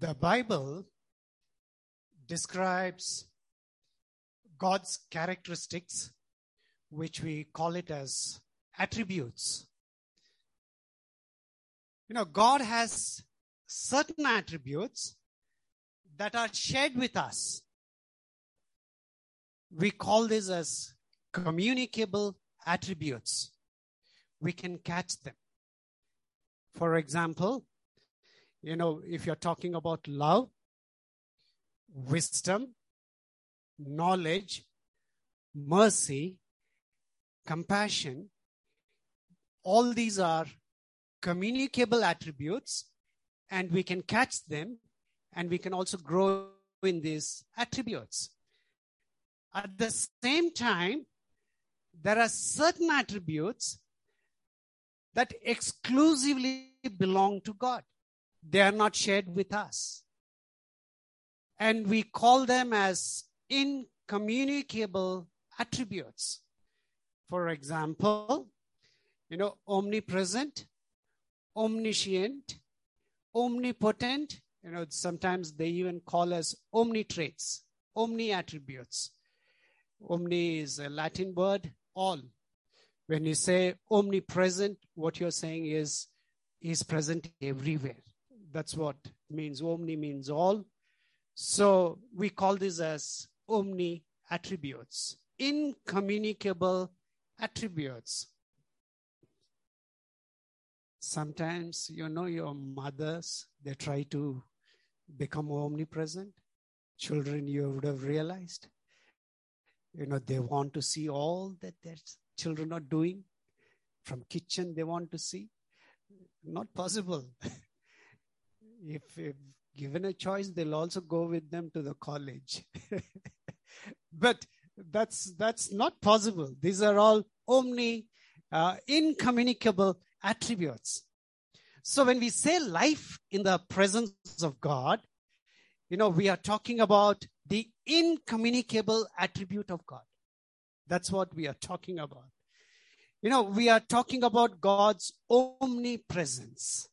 The Bible describes God's characteristics, which we call it as attributes. You know, God has certain attributes that are shared with us. We call this as communicable attributes. We can catch them. For example, you know, if you're talking about love, wisdom, knowledge, mercy, compassion, all these are communicable attributes and we can catch them and we can also grow in these attributes. At the same time, there are certain attributes that exclusively belong to God. They are not shared with us. And we call them as incommunicable attributes. For example, you know, omnipresent, omniscient, omnipotent, you know, sometimes they even call us omni traits, omni attributes. Omni is a Latin word, all. When you say omnipresent, what you're saying is he's present everywhere. That's what means. Omni means all. So we call this as omni attributes, incommunicable attributes. Sometimes, you know, your mothers, they try to become omnipresent. Children, you would have realized. You know, they want to see all that their children are doing. From kitchen, they want to see. Not possible. if, if given a choice, they'll also go with them to the college. but that's that's not possible. These are all omni, uh, incommunicable attributes. So when we say life in the presence of God, you know, we are talking about the incommunicable attribute of God. That's what we are talking about. You know, we are talking about God's omnipresence.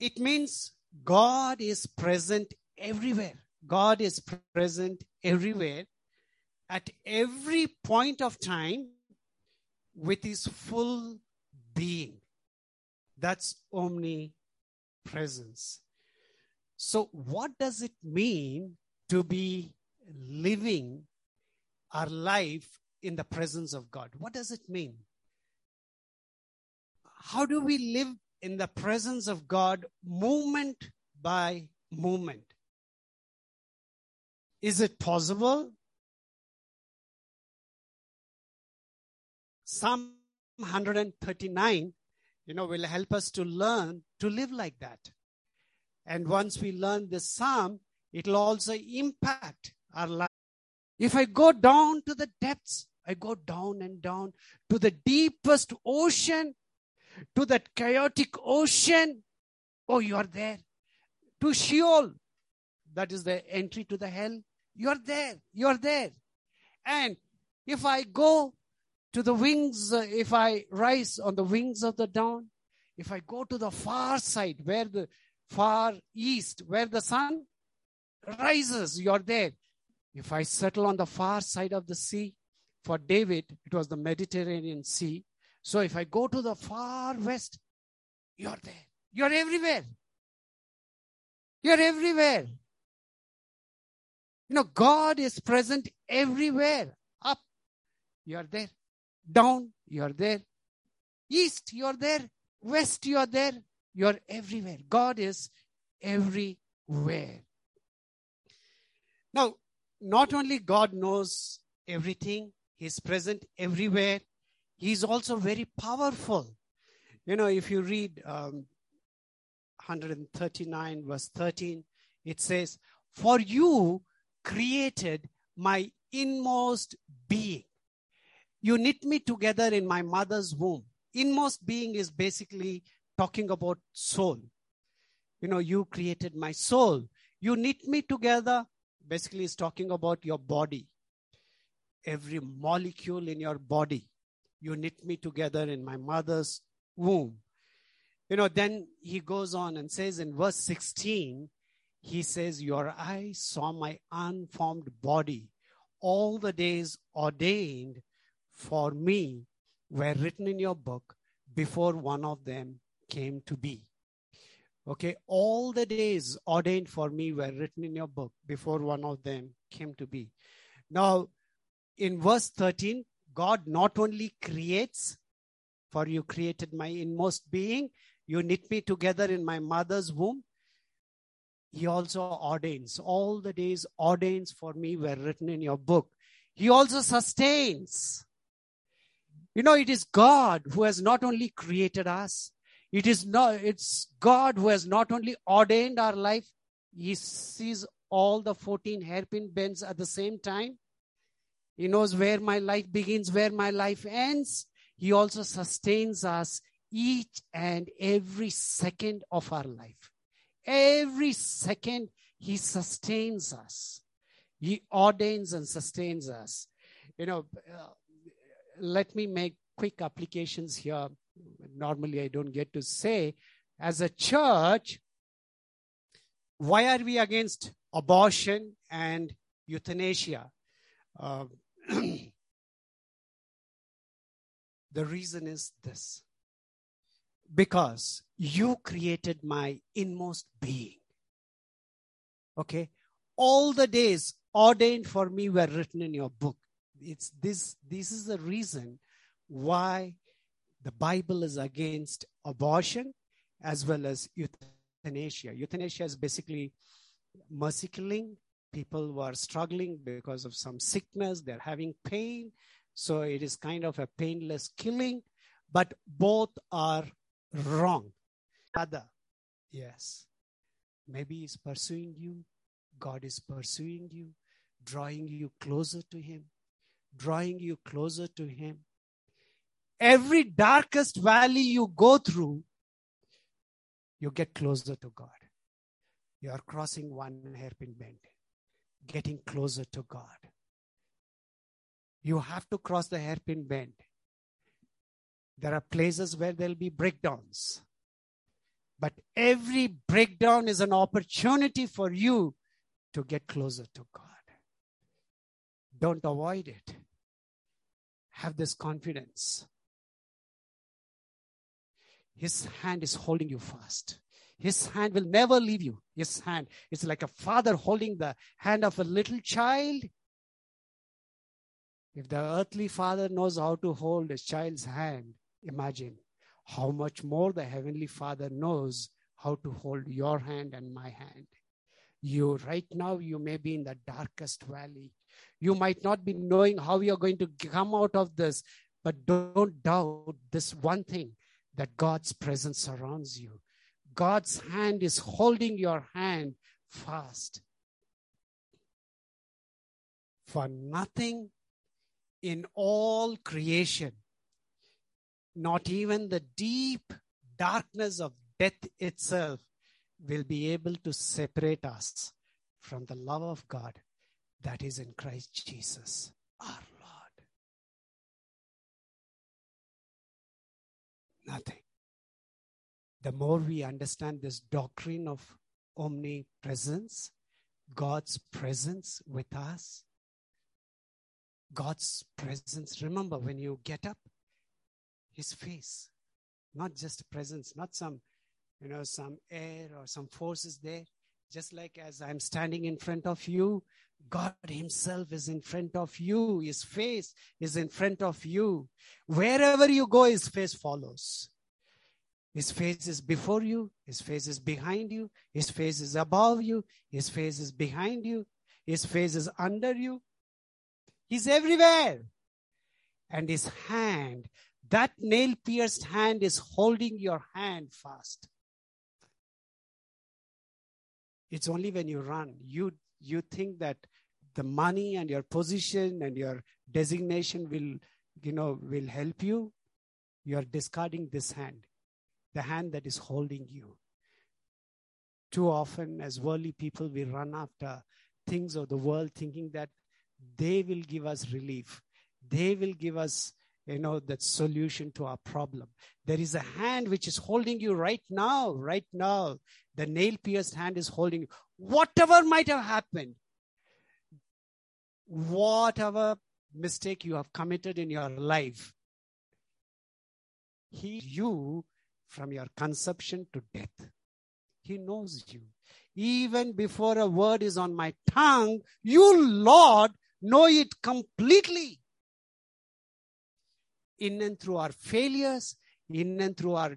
It means God is present everywhere. God is present everywhere at every point of time with his full being. That's omnipresence. So, what does it mean to be living our life in the presence of God? What does it mean? How do we live in the presence of God moment by moment? Is it possible? Psalm 139, you know, will help us to learn to live like that. And once we learn this psalm, it'll also impact our life. If I go down to the depths, I go down and down to the deepest ocean, to that chaotic ocean. Oh, you are there. To Sheol, that is the entry to the hell. You are there. You are there. And if I go to the wings, uh, if I rise on the wings of the dawn, if I go to the far side, where the far east, where the sun rises, you're there. If I settle on the far side of the sea, for David, it was the Mediterranean Sea. So if I go to the far west, you're there. You're everywhere. You're everywhere. You know, God is present everywhere. Up, you're there. Down, you're there. East, you're there. West, you're there. You're everywhere. God is everywhere. Now, not only God knows everything, He's present everywhere, He's also very powerful. You know, if you read um, 139, verse 13, it says, For you created my inmost being. You knit me together in my mother's womb. Inmost being is basically talking about soul. You know, you created my soul. You knit me together, basically, is talking about your body. Every molecule in your body. You knit me together in my mother's womb. You know, then he goes on and says in verse 16, he says, Your eyes saw my unformed body. All the days ordained for me were written in your book before one of them came to be. Okay, all the days ordained for me were written in your book before one of them came to be. Now, in verse 13, God not only creates, for you created my inmost being, you knit me together in my mother's womb. He also ordains. All the days ordains for me were written in your book. He also sustains. You know, it is God who has not only created us, it is not, it's God who has not only ordained our life, He sees all the 14 hairpin bends at the same time. He knows where my life begins, where my life ends. He also sustains us each and every second of our life. Every second, He sustains us. He ordains and sustains us. You know, uh, let me make quick applications here. Normally, I don't get to say. As a church, why are we against abortion and euthanasia? Uh, the reason is this because you created my inmost being. Okay? All the days ordained for me were written in your book. It's this, this is the reason why the Bible is against abortion as well as euthanasia. Euthanasia is basically mercy killing. People who are struggling because of some sickness, they're having pain. So it is kind of a painless killing, but both are wrong. Other, yes. Maybe he's pursuing you. God is pursuing you, drawing you closer to him, drawing you closer to him. Every darkest valley you go through, you get closer to God. You are crossing one hairpin bend, getting closer to God. You have to cross the hairpin bend there are places where there'll be breakdowns. But every breakdown is an opportunity for you to get closer to God. Don't avoid it. Have this confidence. His hand is holding you fast. His hand will never leave you. His hand is like a father holding the hand of a little child. If the earthly father knows how to hold his child's hand, Imagine how much more the Heavenly Father knows how to hold your hand and my hand. You, right now, you may be in the darkest valley. You might not be knowing how you're going to come out of this, but don't doubt this one thing that God's presence surrounds you. God's hand is holding your hand fast. For nothing in all creation not even the deep darkness of death itself will be able to separate us from the love of God that is in Christ Jesus, our Lord. Nothing. The more we understand this doctrine of omnipresence, God's presence with us, God's presence. Remember, when you get up, his face, not just presence, not some, you know, some air or some forces there. Just like as I'm standing in front of you, God Himself is in front of you. His face is in front of you. Wherever you go, His face follows. His face is before you. His face is behind you. His face is above you. His face is behind you. His face is under you. He's everywhere. And His hand that nail pierced hand is holding your hand fast. It's only when you run, you, you think that the money and your position and your designation will, you know, will help you. You are discarding this hand, the hand that is holding you. Too often, as worldly people, we run after things of the world thinking that they will give us relief. They will give us you know, that solution to our problem. There is a hand which is holding you right now, right now. The nail pierced hand is holding you. Whatever might have happened, whatever mistake you have committed in your life, He, you, from your conception to death. He knows you. Even before a word is on my tongue, you, Lord, know it completely. In and through our failures, in and through our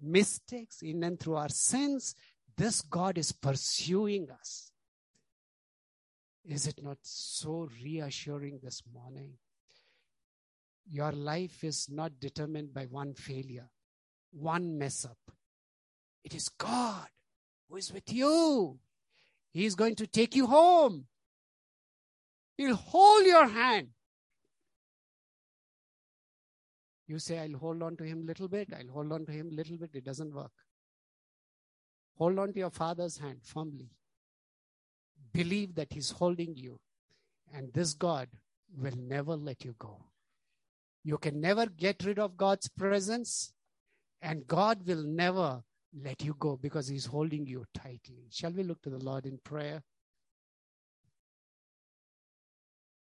mistakes, in and through our sins, this God is pursuing us. Is it not so reassuring this morning? Your life is not determined by one failure, one mess up. It is God who is with you. He is going to take you home. He'll hold your hand. You say, I'll hold on to him a little bit, I'll hold on to him a little bit. It doesn't work. Hold on to your father's hand firmly. Believe that he's holding you. And this God will never let you go. You can never get rid of God's presence, and God will never let you go because he's holding you tightly. Shall we look to the Lord in prayer?